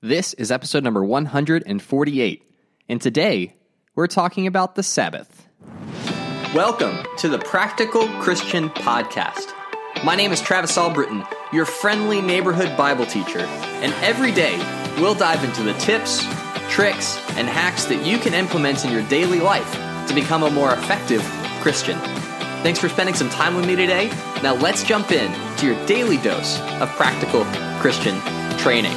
This is episode number 148, and today we're talking about the Sabbath. Welcome to the Practical Christian Podcast. My name is Travis Albritton, your friendly neighborhood Bible teacher, and every day we'll dive into the tips, tricks, and hacks that you can implement in your daily life to become a more effective Christian. Thanks for spending some time with me today. Now let's jump in to your daily dose of practical Christian training.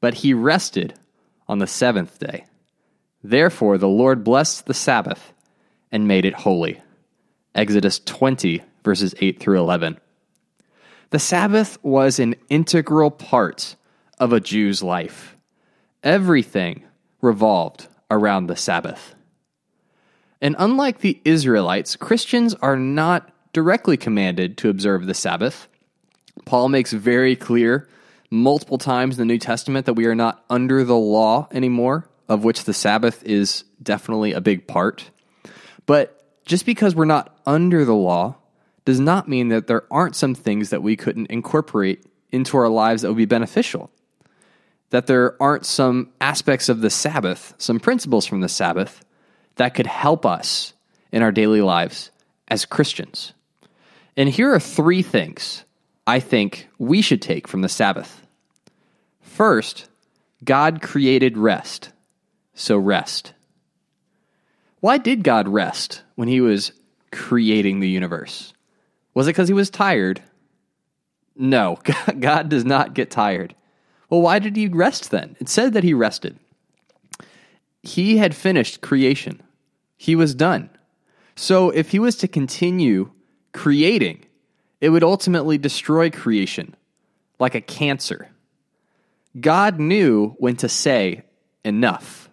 but he rested on the seventh day. Therefore, the Lord blessed the Sabbath and made it holy. Exodus 20, verses 8 through 11. The Sabbath was an integral part of a Jew's life. Everything revolved around the Sabbath. And unlike the Israelites, Christians are not directly commanded to observe the Sabbath. Paul makes very clear multiple times in the New Testament that we are not under the law anymore, of which the Sabbath is definitely a big part. But just because we're not under the law does not mean that there aren't some things that we couldn't incorporate into our lives that would be beneficial. That there aren't some aspects of the Sabbath, some principles from the Sabbath, that could help us in our daily lives as Christians. And here are three things I think we should take from the Sabbath. First, God created rest, so rest. Why did God rest when he was creating the universe? Was it because he was tired? No, God does not get tired. Well, why did he rest then? It said that he rested. He had finished creation, he was done. So if he was to continue creating, it would ultimately destroy creation like a cancer. God knew when to say enough.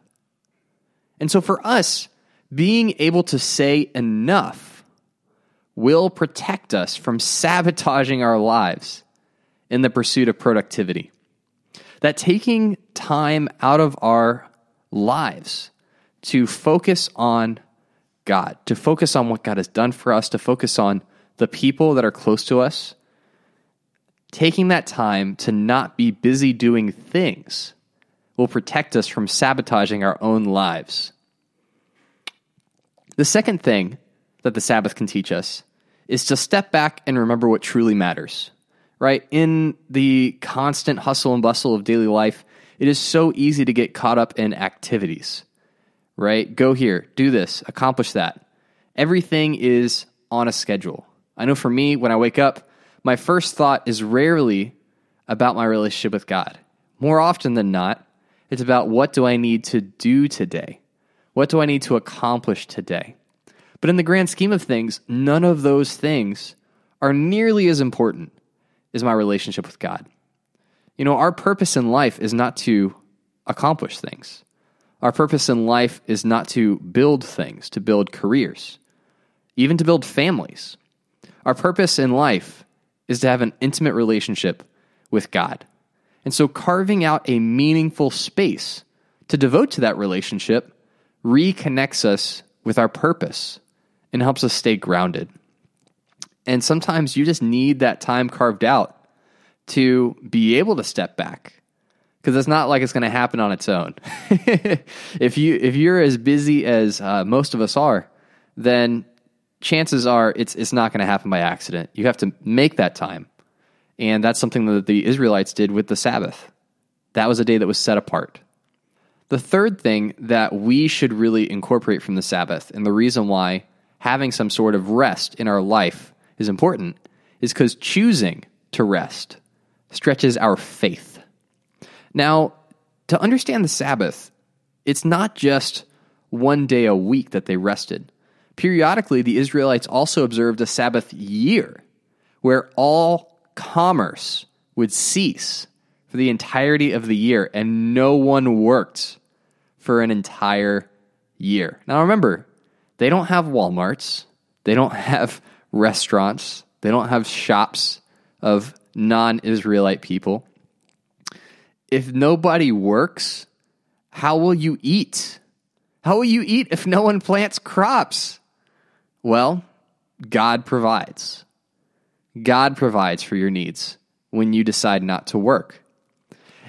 And so for us, being able to say enough will protect us from sabotaging our lives in the pursuit of productivity. That taking time out of our lives to focus on God, to focus on what God has done for us, to focus on the people that are close to us, taking that time to not be busy doing things will protect us from sabotaging our own lives. The second thing that the Sabbath can teach us is to step back and remember what truly matters. Right? In the constant hustle and bustle of daily life, it is so easy to get caught up in activities. Right? Go here, do this, accomplish that. Everything is on a schedule. I know for me, when I wake up, my first thought is rarely about my relationship with God. More often than not, it's about what do I need to do today? What do I need to accomplish today? But in the grand scheme of things, none of those things are nearly as important as my relationship with God. You know, our purpose in life is not to accomplish things. Our purpose in life is not to build things, to build careers, even to build families. Our purpose in life is to have an intimate relationship with God. And so carving out a meaningful space to devote to that relationship reconnects us with our purpose and helps us stay grounded. And sometimes you just need that time carved out to be able to step back because it's not like it's going to happen on its own. if you if you're as busy as uh, most of us are, then chances are it's it's not going to happen by accident. You have to make that time. And that's something that the Israelites did with the Sabbath. That was a day that was set apart. The third thing that we should really incorporate from the Sabbath, and the reason why having some sort of rest in our life is important, is because choosing to rest stretches our faith. Now, to understand the Sabbath, it's not just one day a week that they rested. Periodically, the Israelites also observed a Sabbath year where all commerce would cease for the entirety of the year, and no one worked for an entire year. Now remember, they don't have Walmarts, they don't have restaurants, they don't have shops of non Israelite people. If nobody works, how will you eat? How will you eat if no one plants crops? Well, God provides. God provides for your needs when you decide not to work.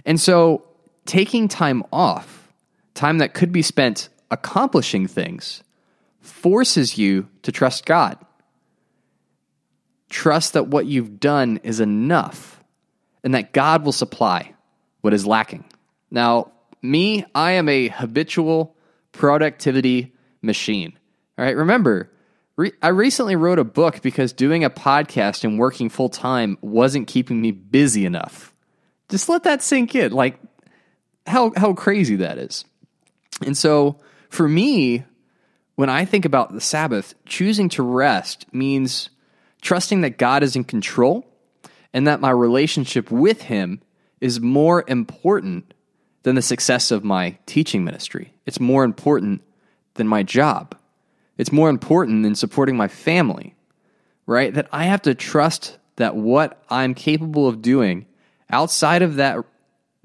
And so, taking time off, time that could be spent accomplishing things, forces you to trust God. Trust that what you've done is enough and that God will supply what is lacking. Now, me, I am a habitual productivity machine. All right, remember, re- I recently wrote a book because doing a podcast and working full time wasn't keeping me busy enough. Just let that sink in, like how how crazy that is. And so, for me, when I think about the Sabbath, choosing to rest means trusting that God is in control and that my relationship with Him is more important than the success of my teaching ministry. It's more important than my job. It's more important than supporting my family, right? That I have to trust that what I'm capable of doing outside of that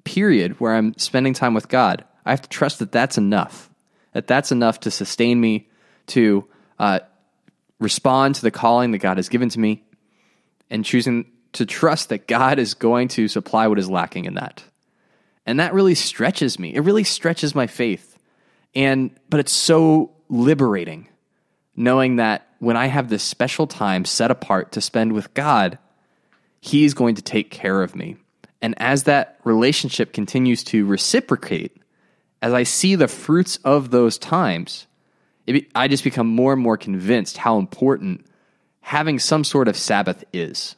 period where I'm spending time with God, I have to trust that that's enough that that's enough to sustain me, to uh, respond to the calling that God has given to me, and choosing to trust that God is going to supply what is lacking in that. And that really stretches me. It really stretches my faith. And but it's so liberating knowing that when I have this special time set apart to spend with God, he's going to take care of me. And as that relationship continues to reciprocate, as I see the fruits of those times, it, I just become more and more convinced how important having some sort of Sabbath is.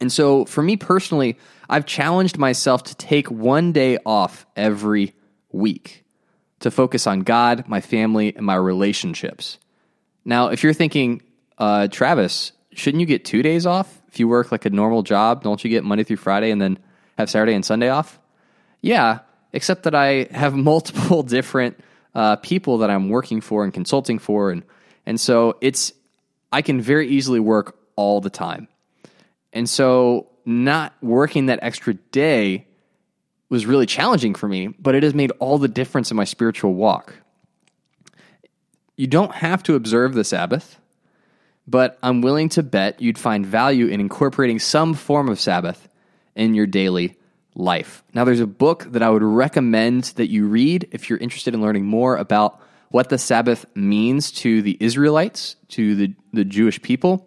And so, for me personally, I've challenged myself to take one day off every week to focus on God, my family, and my relationships. Now, if you're thinking, uh, Travis, shouldn't you get two days off if you work like a normal job? Don't you get Monday through Friday and then have Saturday and Sunday off? Yeah, except that I have multiple different uh, people that I'm working for and consulting for, and and so it's I can very easily work all the time, and so not working that extra day was really challenging for me, but it has made all the difference in my spiritual walk. You don't have to observe the Sabbath, but I'm willing to bet you'd find value in incorporating some form of Sabbath in your daily life. Now, there's a book that I would recommend that you read if you're interested in learning more about what the Sabbath means to the Israelites, to the, the Jewish people,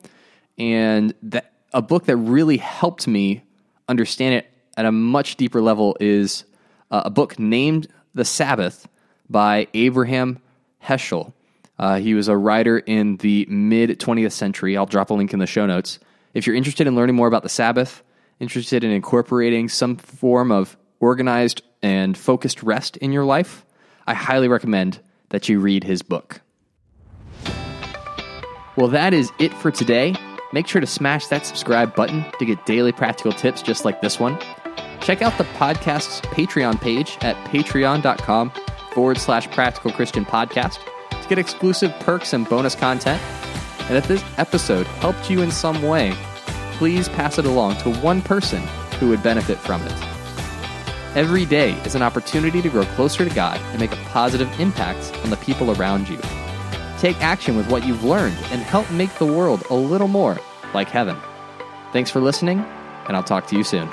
and that a book that really helped me understand it at a much deeper level is uh, a book named The Sabbath by Abraham Heschel. Uh, he was a writer in the mid 20th century. I'll drop a link in the show notes. If you're interested in learning more about the Sabbath, interested in incorporating some form of organized and focused rest in your life, I highly recommend that you read his book. Well, that is it for today. Make sure to smash that subscribe button to get daily practical tips just like this one. Check out the podcast's Patreon page at patreon.com forward slash practical Christian podcast to get exclusive perks and bonus content. And if this episode helped you in some way, please pass it along to one person who would benefit from it. Every day is an opportunity to grow closer to God and make a positive impact on the people around you. Take action with what you've learned and help make the world a little more like heaven. Thanks for listening, and I'll talk to you soon.